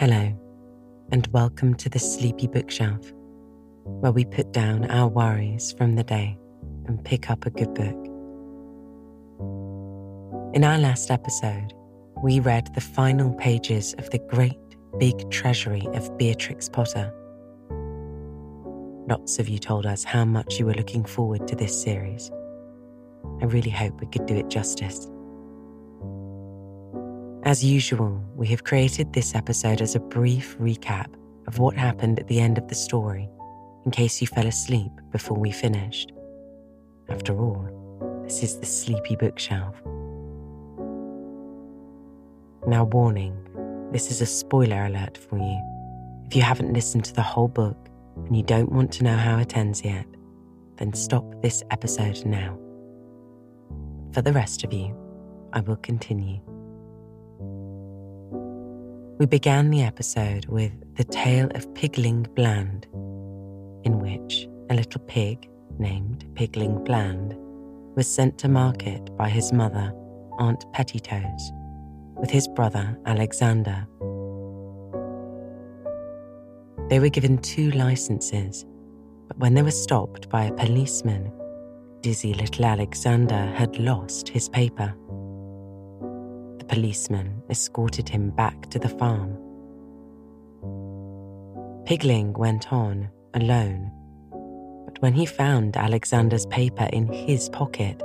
Hello, and welcome to the Sleepy Bookshelf, where we put down our worries from the day and pick up a good book. In our last episode, we read the final pages of the great big treasury of Beatrix Potter. Lots of you told us how much you were looking forward to this series. I really hope we could do it justice. As usual, we have created this episode as a brief recap of what happened at the end of the story, in case you fell asleep before we finished. After all, this is the sleepy bookshelf. Now, warning this is a spoiler alert for you. If you haven't listened to the whole book and you don't want to know how it ends yet, then stop this episode now. For the rest of you, I will continue. We began the episode with the tale of Pigling Bland, in which a little pig named Pigling Bland was sent to market by his mother, Aunt Pettitoes, with his brother Alexander. They were given two licenses, but when they were stopped by a policeman, dizzy little Alexander had lost his paper policeman escorted him back to the farm. Pigling went on alone, but when he found Alexander's paper in his pocket,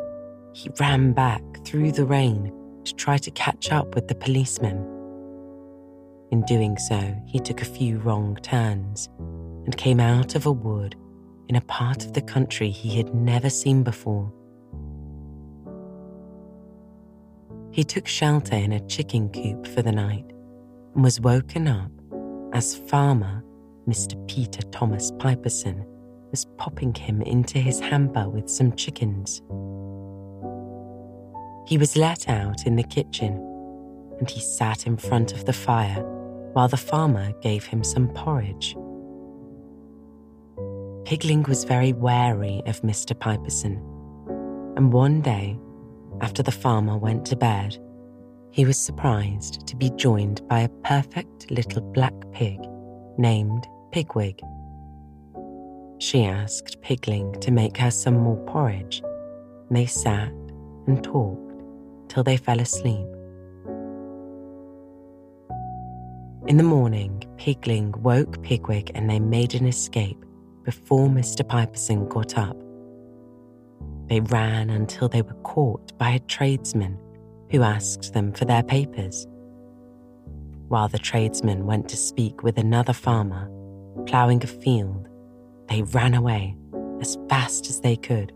he ran back through the rain to try to catch up with the policeman. In doing so, he took a few wrong turns and came out of a wood in a part of the country he had never seen before. He took shelter in a chicken coop for the night and was woken up as farmer Mr. Peter Thomas Piperson was popping him into his hamper with some chickens. He was let out in the kitchen and he sat in front of the fire while the farmer gave him some porridge. Pigling was very wary of Mr. Piperson, and one day after the farmer went to bed, he was surprised to be joined by a perfect little black pig named Pigwig. She asked Pigling to make her some more porridge, they sat and talked till they fell asleep. In the morning, Pigling woke Pigwig and they made an escape before Mr. Piperson got up. They ran until they were caught by a tradesman who asked them for their papers. While the tradesman went to speak with another farmer ploughing a field, they ran away as fast as they could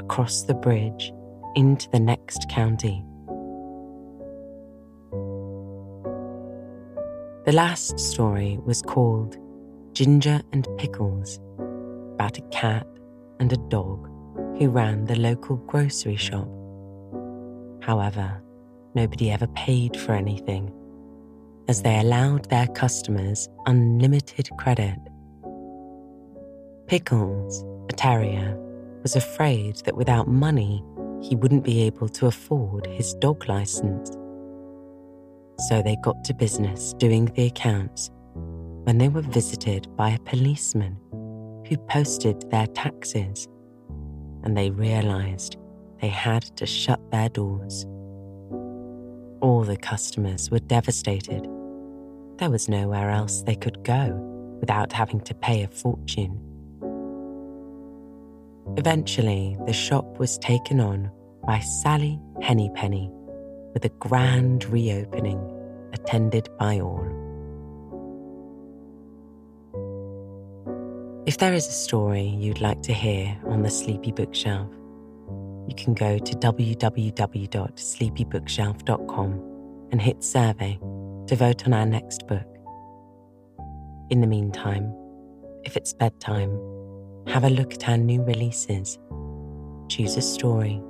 across the bridge into the next county. The last story was called Ginger and Pickles, about a cat and a dog who ran the local grocery shop. However, nobody ever paid for anything, as they allowed their customers unlimited credit. Pickles, a terrier, was afraid that without money, he wouldn't be able to afford his dog license. So they got to business doing the accounts when they were visited by a policeman who posted their taxes and they realized they had to shut their doors. All the customers were devastated. There was nowhere else they could go without having to pay a fortune. Eventually, the shop was taken on by Sally Hennypenny with a grand reopening attended by all. If there is a story you'd like to hear on the Sleepy Bookshelf, you can go to www.sleepybookshelf.com and hit survey to vote on our next book. In the meantime, if it's bedtime, have a look at our new releases, choose a story,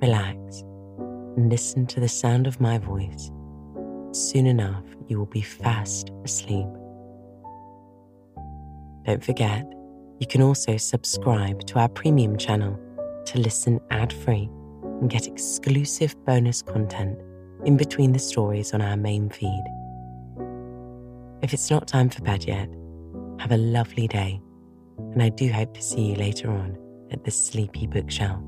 relax, and listen to the sound of my voice. Soon enough, you will be fast asleep. Don't forget, you can also subscribe to our premium channel to listen ad free and get exclusive bonus content in between the stories on our main feed. If it's not time for bed yet, have a lovely day, and I do hope to see you later on at the Sleepy Bookshelf.